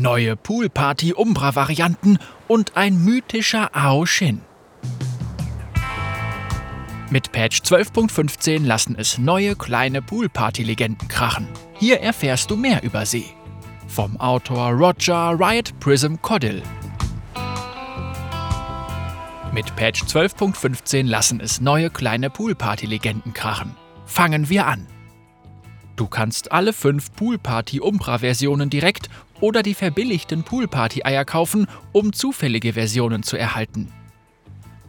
neue Poolparty-Umbra-Varianten und ein mythischer Ao-Shin. Mit Patch 12.15 lassen es neue kleine Poolparty-Legenden krachen. Hier erfährst du mehr über sie. Vom Autor Roger Riot Prism Codill. Mit Patch 12.15 lassen es neue kleine Poolparty-Legenden krachen. Fangen wir an. Du kannst alle fünf Poolparty-Umbra-Versionen direkt oder die verbilligten Poolparty-Eier kaufen, um zufällige Versionen zu erhalten.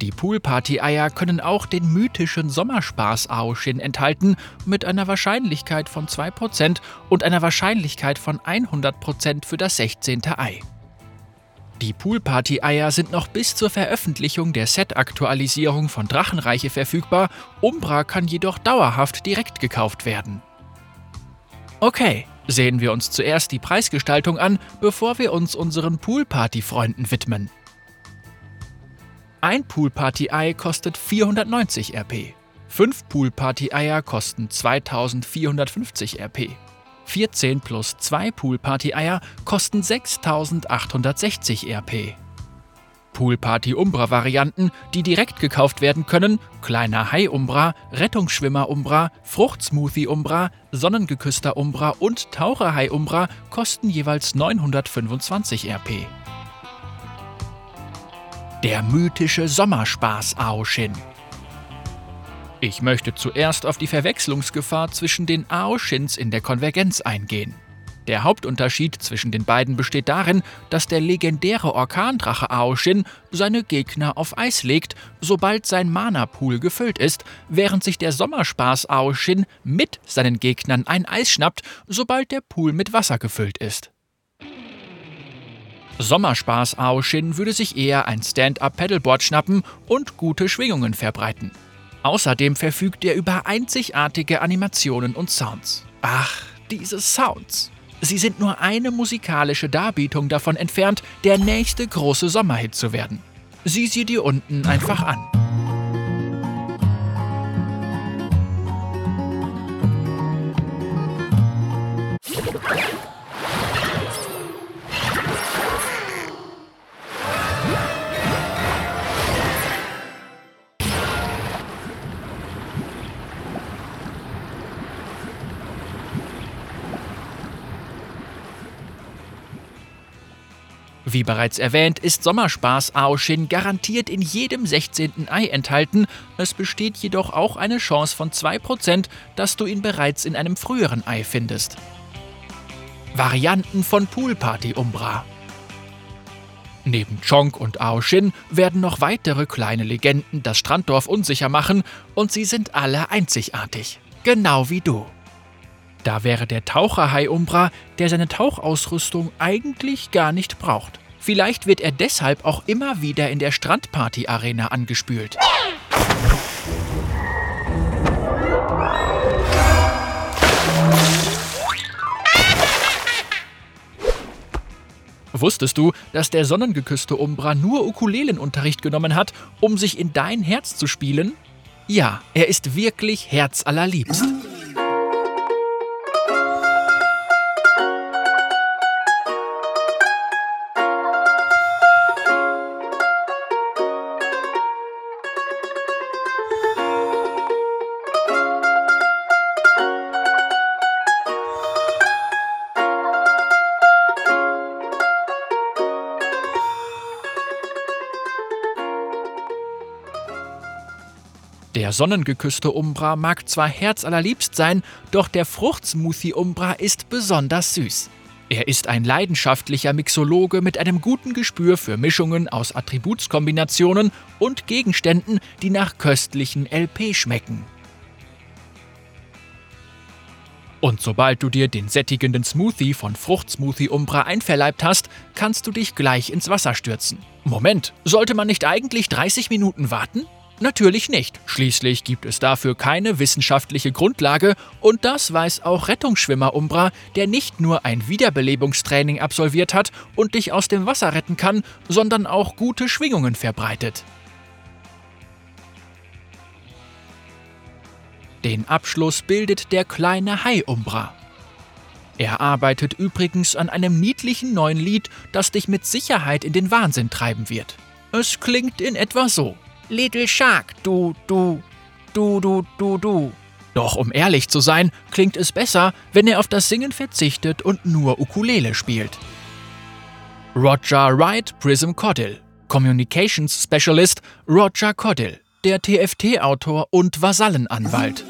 Die Poolparty-Eier können auch den mythischen Sommerspaß-Aoshin enthalten, mit einer Wahrscheinlichkeit von 2% und einer Wahrscheinlichkeit von 100% für das 16. Ei. Die Poolparty-Eier sind noch bis zur Veröffentlichung der Set-Aktualisierung von Drachenreiche verfügbar, Umbra kann jedoch dauerhaft direkt gekauft werden. Okay, sehen wir uns zuerst die Preisgestaltung an, bevor wir uns unseren Poolparty-Freunden widmen. Ein Poolparty-Ei kostet 490 RP. Fünf Poolparty-Eier kosten 2450 RP. 14 plus 2 Poolparty-Eier kosten 6860 RP. Poolparty-Umbra-Varianten, die direkt gekauft werden können, kleiner Hai-Umbra, Rettungsschwimmer-Umbra, Fruchtsmoothie-Umbra, Sonnengeküsster Umbra und Taucherhai-Umbra kosten jeweils 925 RP. Der mythische Sommerspaß Aoshin. Ich möchte zuerst auf die Verwechslungsgefahr zwischen den Aoshins in der Konvergenz eingehen. Der Hauptunterschied zwischen den beiden besteht darin, dass der legendäre Orkandrache Aoshin seine Gegner auf Eis legt, sobald sein Mana-Pool gefüllt ist, während sich der Sommerspaß Aoshin mit seinen Gegnern ein Eis schnappt, sobald der Pool mit Wasser gefüllt ist. Sommerspaß Aoshin würde sich eher ein Stand-up-Paddleboard schnappen und gute Schwingungen verbreiten. Außerdem verfügt er über einzigartige Animationen und Sounds. Ach, diese Sounds. Sie sind nur eine musikalische Darbietung davon entfernt, der nächste große Sommerhit zu werden. Sieh sie dir unten einfach an. Wie bereits erwähnt, ist Sommerspaß Aoshin garantiert in jedem 16. Ei enthalten. Es besteht jedoch auch eine Chance von 2%, dass du ihn bereits in einem früheren Ei findest. Varianten von Poolparty Umbra Neben Chonk und Aoshin werden noch weitere kleine Legenden das Stranddorf unsicher machen und sie sind alle einzigartig. Genau wie du. Da wäre der Taucherhai Umbra, der seine Tauchausrüstung eigentlich gar nicht braucht. Vielleicht wird er deshalb auch immer wieder in der Strandparty-Arena angespült. Wusstest du, dass der sonnengeküsste Umbra nur Ukulelenunterricht genommen hat, um sich in dein Herz zu spielen? Ja, er ist wirklich herzallerliebst. Der sonnengeküsste Umbra mag zwar herzallerliebst sein, doch der Fruchtsmoothie Umbra ist besonders süß. Er ist ein leidenschaftlicher Mixologe mit einem guten Gespür für Mischungen aus Attributskombinationen und Gegenständen, die nach köstlichen LP schmecken. Und sobald du dir den sättigenden Smoothie von Fruchtsmoothie Umbra einverleibt hast, kannst du dich gleich ins Wasser stürzen. Moment, sollte man nicht eigentlich 30 Minuten warten? Natürlich nicht. Schließlich gibt es dafür keine wissenschaftliche Grundlage und das weiß auch Rettungsschwimmer Umbra, der nicht nur ein Wiederbelebungstraining absolviert hat und dich aus dem Wasser retten kann, sondern auch gute Schwingungen verbreitet. Den Abschluss bildet der kleine Hai Umbra. Er arbeitet übrigens an einem niedlichen neuen Lied, das dich mit Sicherheit in den Wahnsinn treiben wird. Es klingt in etwa so. Little Shark, du, du, du, du, du, du. Doch um ehrlich zu sein, klingt es besser, wenn er auf das Singen verzichtet und nur Ukulele spielt. Roger Wright Prism Codill, Communications Specialist Roger Codill, der TFT-Autor und Vasallenanwalt.